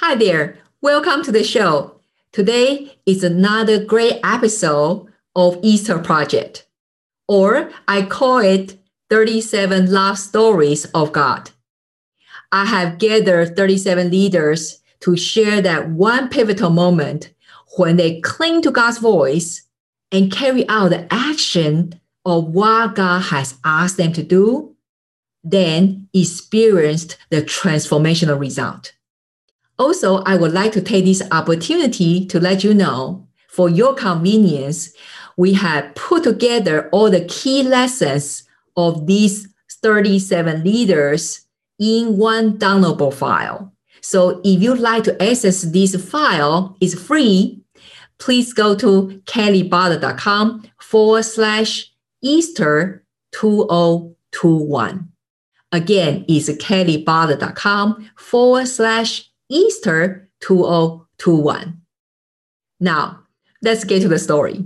Hi there. Welcome to the show. Today is another great episode of Easter Project, or I call it 37 Love Stories of God. I have gathered 37 leaders to share that one pivotal moment when they cling to God's voice and carry out the action of what God has asked them to do, then experienced the transformational result. Also, I would like to take this opportunity to let you know for your convenience, we have put together all the key lessons of these 37 leaders in one downloadable file. So if you'd like to access this file, it's free. Please go to kellybutler.com forward slash Easter 2021. Again, it's kellybutler.com forward slash Easter 2021. Now, let's get to the story.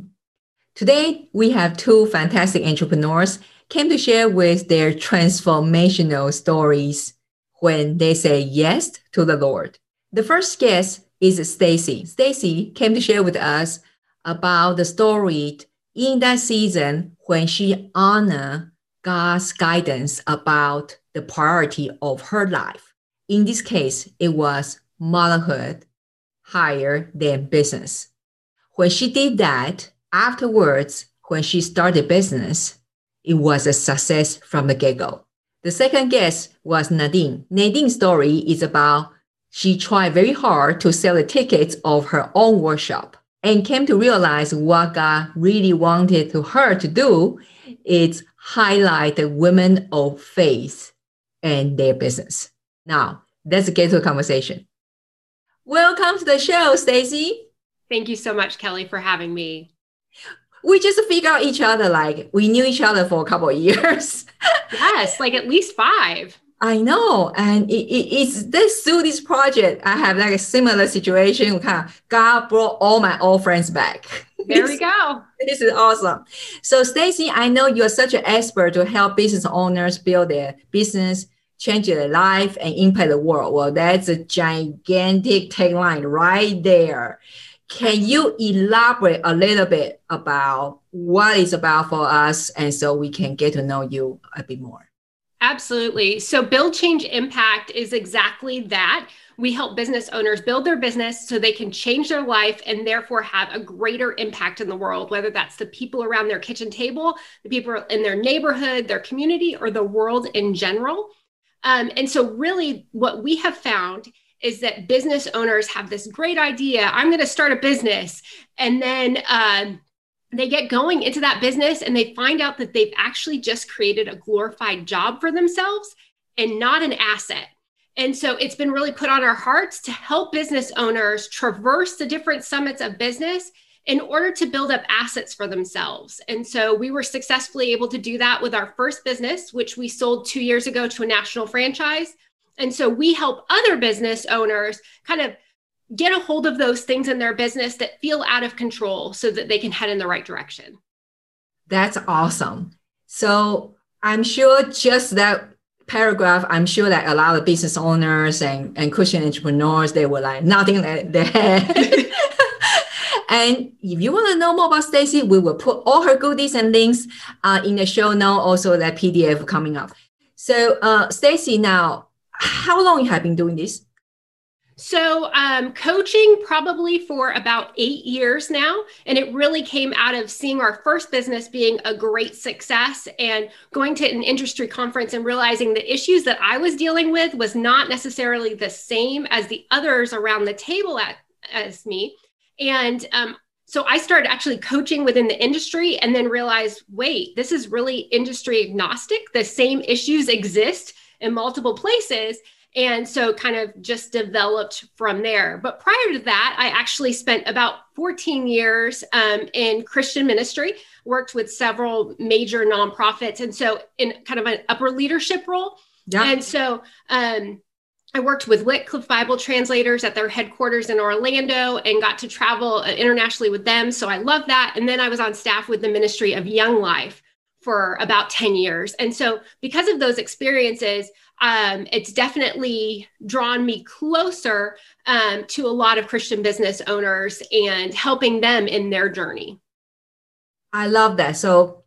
Today, we have two fantastic entrepreneurs came to share with their transformational stories when they say yes to the Lord. The first guest is Stacy. Stacy came to share with us about the story in that season when she honored God's guidance about the priority of her life. In this case, it was motherhood higher than business. When she did that, afterwards, when she started business, it was a success from the get-go. The second guest was Nadine. Nadine's story is about she tried very hard to sell the tickets of her own workshop and came to realize what God really wanted to her to do is highlight the women of faith and their business. Now, let's get to the conversation. Welcome to the show, Stacy. Thank you so much, Kelly, for having me. We just figured out each other like we knew each other for a couple of years. yes, like at least five. I know, and it, it, it's this through this project. I have like a similar situation. Kind of God brought all my old friends back. There we go. this is awesome. So, Stacy, I know you're such an expert to help business owners build their business change their life and impact the world. Well, that's a gigantic tagline right there. Can you elaborate a little bit about what it's about for us and so we can get to know you a bit more? Absolutely. So, Build Change Impact is exactly that. We help business owners build their business so they can change their life and therefore have a greater impact in the world, whether that's the people around their kitchen table, the people in their neighborhood, their community, or the world in general. Um, and so, really, what we have found is that business owners have this great idea I'm going to start a business. And then um, they get going into that business and they find out that they've actually just created a glorified job for themselves and not an asset. And so it's been really put on our hearts to help business owners traverse the different summits of business in order to build up assets for themselves. And so we were successfully able to do that with our first business, which we sold two years ago to a national franchise. And so we help other business owners kind of get a hold of those things in their business that feel out of control so that they can head in the right direction. That's awesome. So I'm sure just that paragraph, I'm sure that a lot of business owners and, and Christian entrepreneurs, they were like nothing like that. And if you want to know more about Stacy, we will put all her goodies and links uh, in the show note, also that PDF coming up. So, uh, Stacy, now, how long have you been doing this? So, um, coaching probably for about eight years now. And it really came out of seeing our first business being a great success and going to an industry conference and realizing the issues that I was dealing with was not necessarily the same as the others around the table at, as me. And um, so I started actually coaching within the industry and then realized wait, this is really industry agnostic. The same issues exist in multiple places. And so kind of just developed from there. But prior to that, I actually spent about 14 years um, in Christian ministry, worked with several major nonprofits. And so in kind of an upper leadership role. Yeah. And so um, I worked with Wycliffe Bible translators at their headquarters in Orlando and got to travel uh, internationally with them. So I love that. And then I was on staff with the Ministry of Young Life for about 10 years. And so, because of those experiences, um, it's definitely drawn me closer um, to a lot of Christian business owners and helping them in their journey. I love that. So,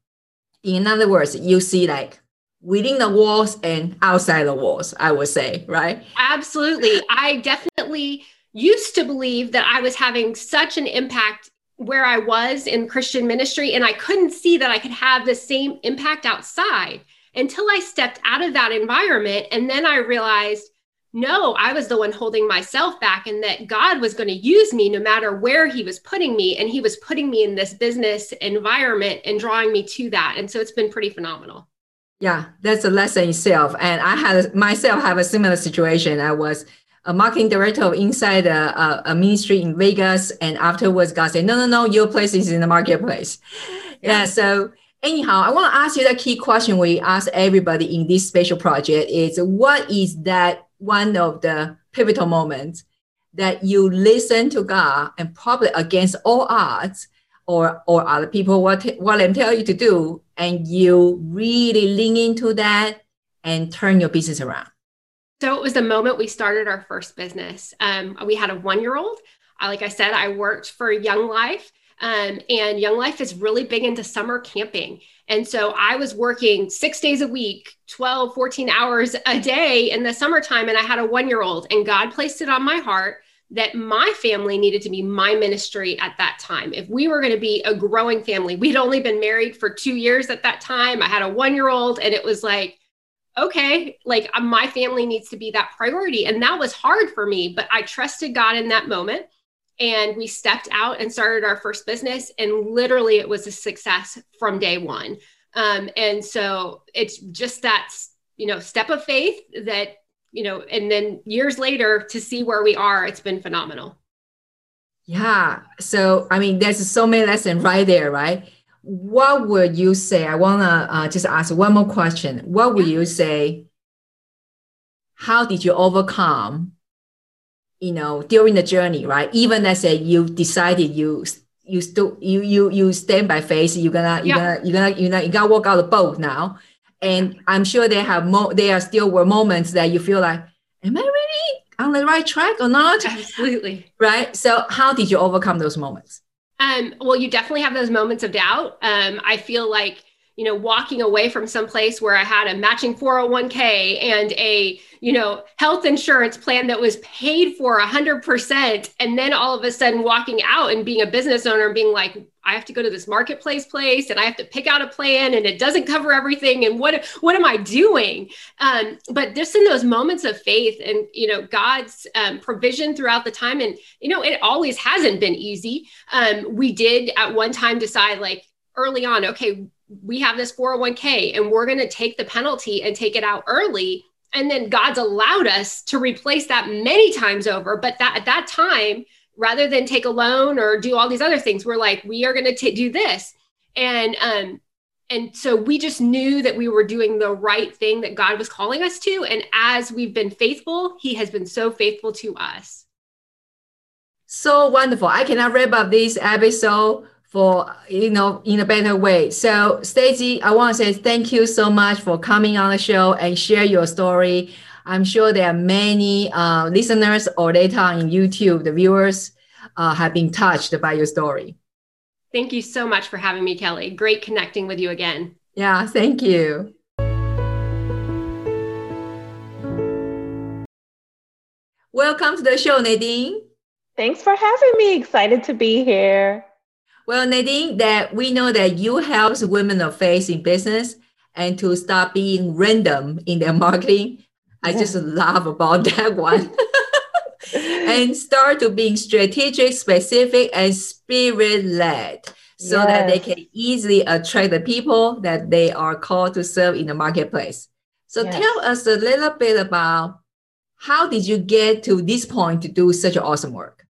in other words, you see like within the walls and outside the walls, I would say, right? Absolutely. I definitely used to believe that I was having such an impact where I was in Christian ministry, and I couldn't see that I could have the same impact outside until I stepped out of that environment. And then I realized, no, I was the one holding myself back, and that God was going to use me no matter where He was putting me. And He was putting me in this business environment and drawing me to that. And so it's been pretty phenomenal. Yeah, that's a lesson itself. And I had myself have a similar situation. I was a marketing director inside a, a, ministry in Vegas, and afterwards God said, "No, no, no, your place is in the marketplace." Yeah. yeah so anyhow, I want to ask you the key question we ask everybody in this special project is what is that one of the pivotal moments that you listen to God and probably against all odds or or other people what what them tell you to do and you really lean into that and turn your business around so it was the moment we started our first business um, we had a one year old like i said i worked for young life um, and Young Life is really big into summer camping. And so I was working six days a week, 12, 14 hours a day in the summertime. And I had a one year old, and God placed it on my heart that my family needed to be my ministry at that time. If we were going to be a growing family, we'd only been married for two years at that time. I had a one year old, and it was like, okay, like my family needs to be that priority. And that was hard for me, but I trusted God in that moment and we stepped out and started our first business and literally it was a success from day one um, and so it's just that you know step of faith that you know and then years later to see where we are it's been phenomenal. Yeah. So i mean there's so many lessons right there right? What would you say i want to uh, just ask one more question. What would you say how did you overcome you know during the journey right? Even let's say you decided you you still you you you stand by face, you're gonna you're yeah. gonna you're gonna you're gonna you gotta walk out the boat now and i'm sure there have mo there are still were moments that you feel like am i really on the right track or not? Absolutely. Right? So how did you overcome those moments? Um well you definitely have those moments of doubt. Um i feel like you know walking away from some place where i had a matching 401k and a you know health insurance plan that was paid for 100% and then all of a sudden walking out and being a business owner and being like i have to go to this marketplace place and i have to pick out a plan and it doesn't cover everything. And what what am i doing? Um, but just in those moments of faith and you know god's um, provision throughout the time and you know it always hasn't been easy. Um, we did at one time decide like early on okay we have this 401k and we're going to take the penalty and take it out early. And then god's allowed us to replace that many times over. But that at that time rather than take a loan or do all these other things we're like we are going to do this and um and so we just knew that we were doing the right thing that god was calling us to and as we've been faithful he has been so faithful to us so wonderful i cannot wrap up this episode for you know in a better way. So Stacy, I want to say thank you so much for coming on the show and share your story. I'm sure there are many uh, listeners or later on YouTube, the viewers uh, have been touched by your story. Thank you so much for having me, Kelly. Great connecting with you again. Yeah, thank you. Welcome to the show, Nadine. Thanks for having me. Excited to be here. Well, Nadine, that we know that you help women of faith in business and to stop being random in their marketing. I just love about that one. and start to being strategic, specific, and spirit led so yes. that they can easily attract the people that they are called to serve in the marketplace. So yes. tell us a little bit about how did you get to this point to do such awesome work?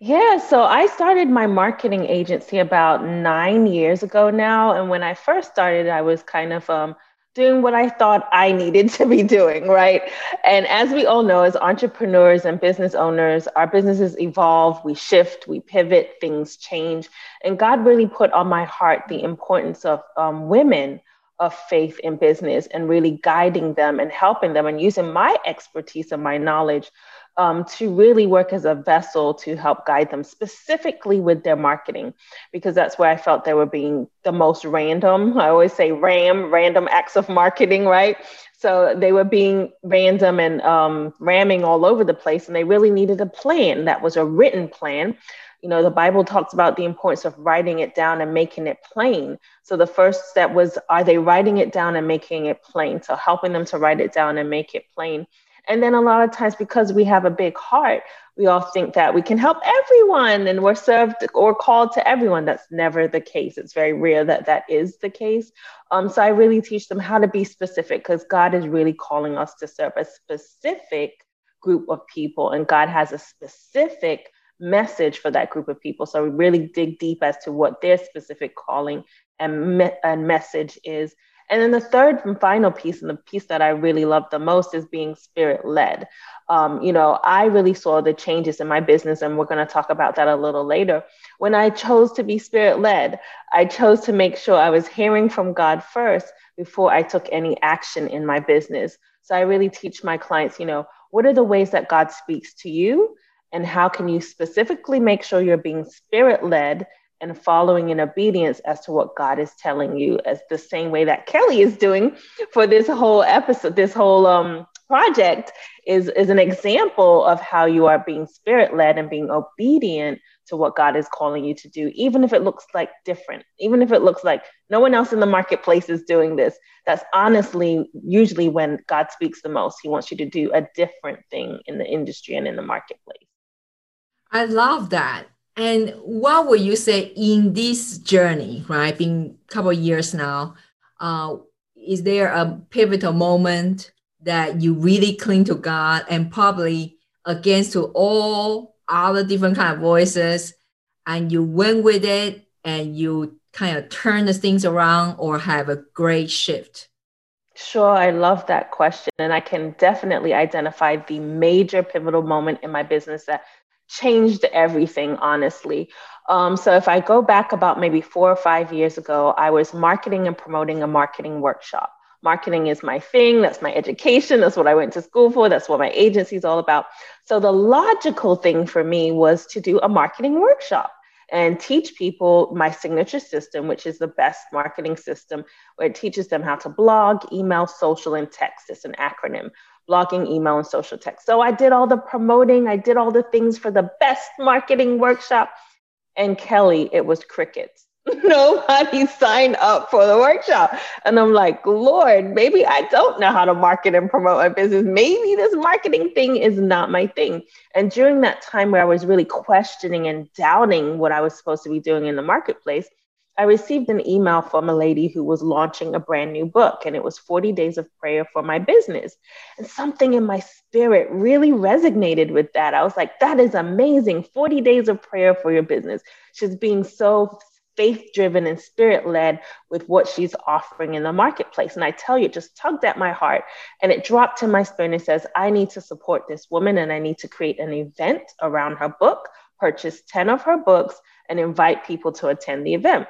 Yeah, so I started my marketing agency about nine years ago now. And when I first started, I was kind of um, doing what I thought I needed to be doing, right? And as we all know, as entrepreneurs and business owners, our businesses evolve, we shift, we pivot, things change. And God really put on my heart the importance of um, women of faith in business and really guiding them and helping them and using my expertise and my knowledge um, to really work as a vessel to help guide them specifically with their marketing, because that's where I felt they were being the most random. I always say RAM, random acts of marketing, right? So they were being random and um, ramming all over the place, and they really needed a plan that was a written plan. You know, the Bible talks about the importance of writing it down and making it plain. So the first step was, are they writing it down and making it plain? So helping them to write it down and make it plain. And then a lot of times, because we have a big heart, we all think that we can help everyone and we're served or called to everyone. That's never the case. It's very rare that that is the case. Um, so I really teach them how to be specific because God is really calling us to serve a specific group of people, and God has a specific message for that group of people. So we really dig deep as to what their specific calling and, me- and message is. And then the third and final piece, and the piece that I really love the most, is being spirit led. Um, you know, I really saw the changes in my business, and we're going to talk about that a little later. When I chose to be spirit led, I chose to make sure I was hearing from God first before I took any action in my business. So I really teach my clients, you know, what are the ways that God speaks to you? And how can you specifically make sure you're being spirit led and following in obedience as to what God is telling you, as the same way that Kelly is doing for this whole episode, this whole um, project is, is an example of how you are being spirit led and being obedient to what God is calling you to do, even if it looks like different, even if it looks like no one else in the marketplace is doing this. That's honestly usually when God speaks the most. He wants you to do a different thing in the industry and in the marketplace. I love that. And what would you say in this journey, right? Been a couple years now, uh, is there a pivotal moment that you really cling to God and probably against to all other different kind of voices, and you went with it and you kind of turn the things around or have a great shift? Sure, I love that question. And I can definitely identify the major pivotal moment in my business that changed everything, honestly. Um, so if I go back about maybe four or five years ago, I was marketing and promoting a marketing workshop. Marketing is my thing. That's my education. That's what I went to school for. That's what my agency is all about. So the logical thing for me was to do a marketing workshop and teach people my signature system, which is the best marketing system, where it teaches them how to blog, email, social, and text. It's an acronym blogging, email, and social text. So I did all the promoting, I did all the things for the best marketing workshop. And Kelly, it was crickets. Nobody signed up for the workshop. And I'm like, Lord, maybe I don't know how to market and promote my business. Maybe this marketing thing is not my thing. And during that time where I was really questioning and doubting what I was supposed to be doing in the marketplace, I received an email from a lady who was launching a brand new book, and it was 40 Days of Prayer for My Business. And something in my spirit really resonated with that. I was like, that is amazing. 40 Days of Prayer for your business. She's being so faith driven and spirit led with what she's offering in the marketplace. And I tell you, it just tugged at my heart and it dropped in my spirit and says, I need to support this woman and I need to create an event around her book, purchase 10 of her books, and invite people to attend the event.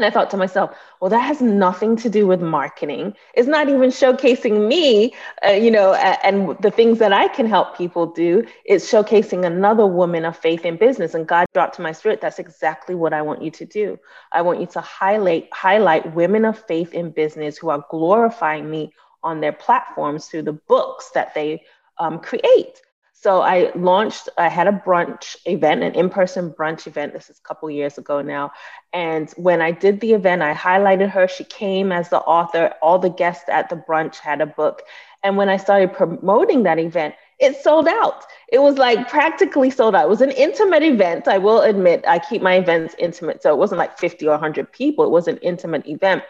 And I thought to myself, well, that has nothing to do with marketing. It's not even showcasing me, uh, you know, and the things that I can help people do. It's showcasing another woman of faith in business. And God dropped to my spirit, that's exactly what I want you to do. I want you to highlight highlight women of faith in business who are glorifying me on their platforms through the books that they um, create. So I launched, I had a brunch event, an in-person brunch event. This is a couple years ago now. And when I did the event, I highlighted her. She came as the author. All the guests at the brunch had a book. And when I started promoting that event, it sold out. It was like practically sold out. It was an intimate event. I will admit, I keep my events intimate. So it wasn't like 50 or 100 people. It was an intimate event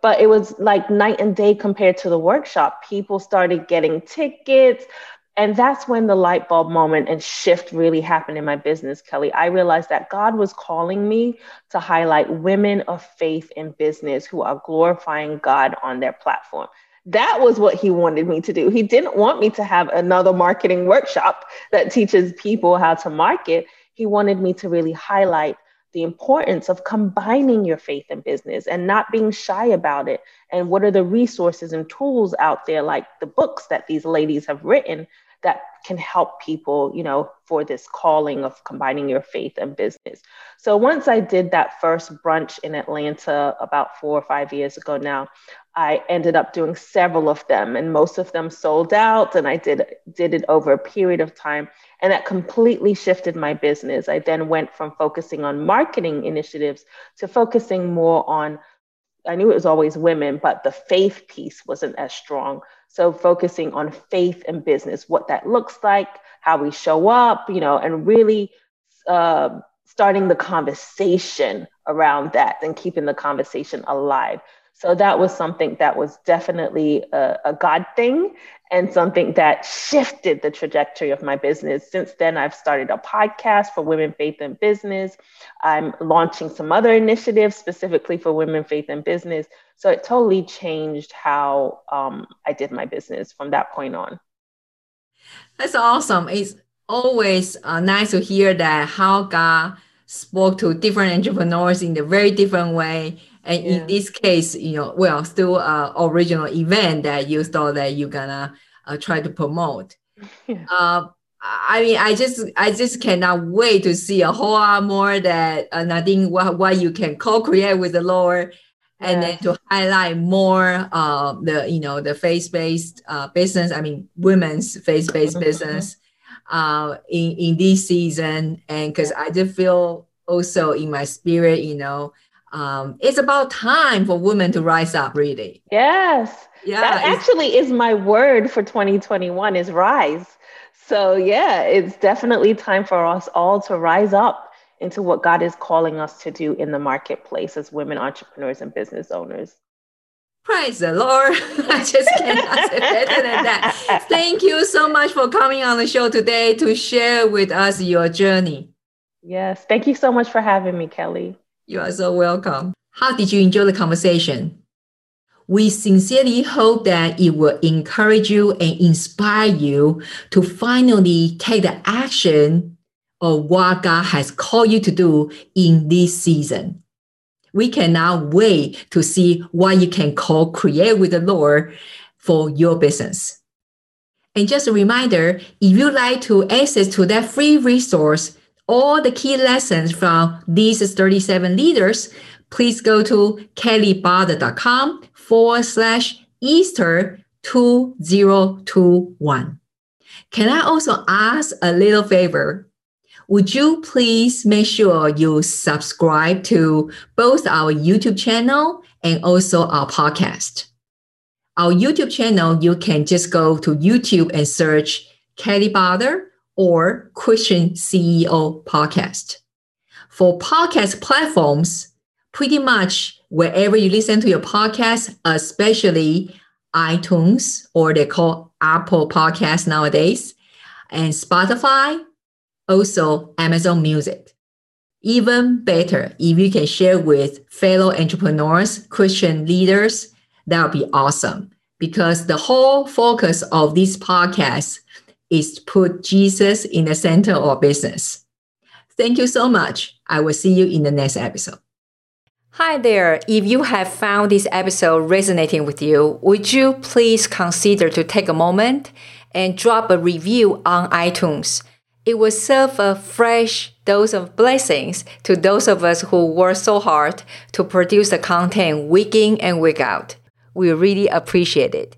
but it was like night and day compared to the workshop. People started getting tickets And that's when the light bulb moment and shift really happened in my business, Kelly. I realized that God was calling me to highlight women of faith in business who are glorifying God on their platform. That was what he wanted me to do. He didn't want me to have another marketing workshop that teaches people how to market. He wanted me to really highlight the importance of combining your faith and business and not being shy about it. And what are the resources and tools out there, like the books that these ladies have written, that can help people, you know, for this calling of combining your faith and business. So once I did that first brunch in Atlanta about four or five years ago now, I ended up doing several of them and most of them sold out and I did did it over a period of time and that completely shifted my business. I then went from focusing on marketing initiatives to focusing more on I knew it was always women, but the faith piece wasn't as strong. So focusing on faith and business, what that looks like, how we show up, you know, and really uh, starting the conversation around that and keeping the conversation alive. So that was something that was definitely a, a, God thing and something that shifted the trajectory of my business. Since then, I've started a podcast for women, faith, and business. I'm launching some other initiatives specifically for women, faith, and business. So it totally changed how um, I did my business from that point on. That's awesome. It's always uh, nice to hear that how God spoke to different entrepreneurs in a very different way and yeah. in this case, you know, well, still uh, original event that you thought that you're gonna uh, try to promote. Yeah. Uh, I mean, I just I just cannot wait to see a whole lot more that uh, Nadine what what you can co-create with the Lord, and then to highlight more uh the you know the faith-based uh business. I mean, women's faith-based mm-hmm. business uh in in this season, and because I just feel also in my spirit, you know, um, it's about time for women to rise up really yes yeah that actually is my word for 2021 is rise so yeah it's definitely time for us all to rise up into what god is calling us to do in the marketplace as women entrepreneurs and business owners Praise the Lord. I just cannot say better than that. Thank you so much for coming on the show today to share with us your journey. Yes. Thank you so much for having me, Kelly. You are so welcome. How did you enjoy the conversation? We sincerely hope that it will encourage you and inspire you to finally take the action of what God has called you to do in this season. We cannot wait to see what you can co-create with the Lord for your business. And just a reminder, if you'd like to access to that free resource, all the key lessons from these 37 leaders, please go to kellybader.com forward slash Easter 2021. Can I also ask a little favor? Would you please make sure you subscribe to both our YouTube channel and also our podcast? Our YouTube channel, you can just go to YouTube and search Kelly Bader or Christian CEO podcast. For podcast platforms, pretty much wherever you listen to your podcast, especially iTunes or they call Apple Podcasts nowadays, and Spotify, also Amazon Music. Even better, if you can share with fellow entrepreneurs, Christian leaders, that would be awesome. Because the whole focus of this podcast is put Jesus in the center of business. Thank you so much. I will see you in the next episode. Hi there. If you have found this episode resonating with you, would you please consider to take a moment and drop a review on iTunes? It will serve a fresh dose of blessings to those of us who work so hard to produce the content week in and week out. We really appreciate it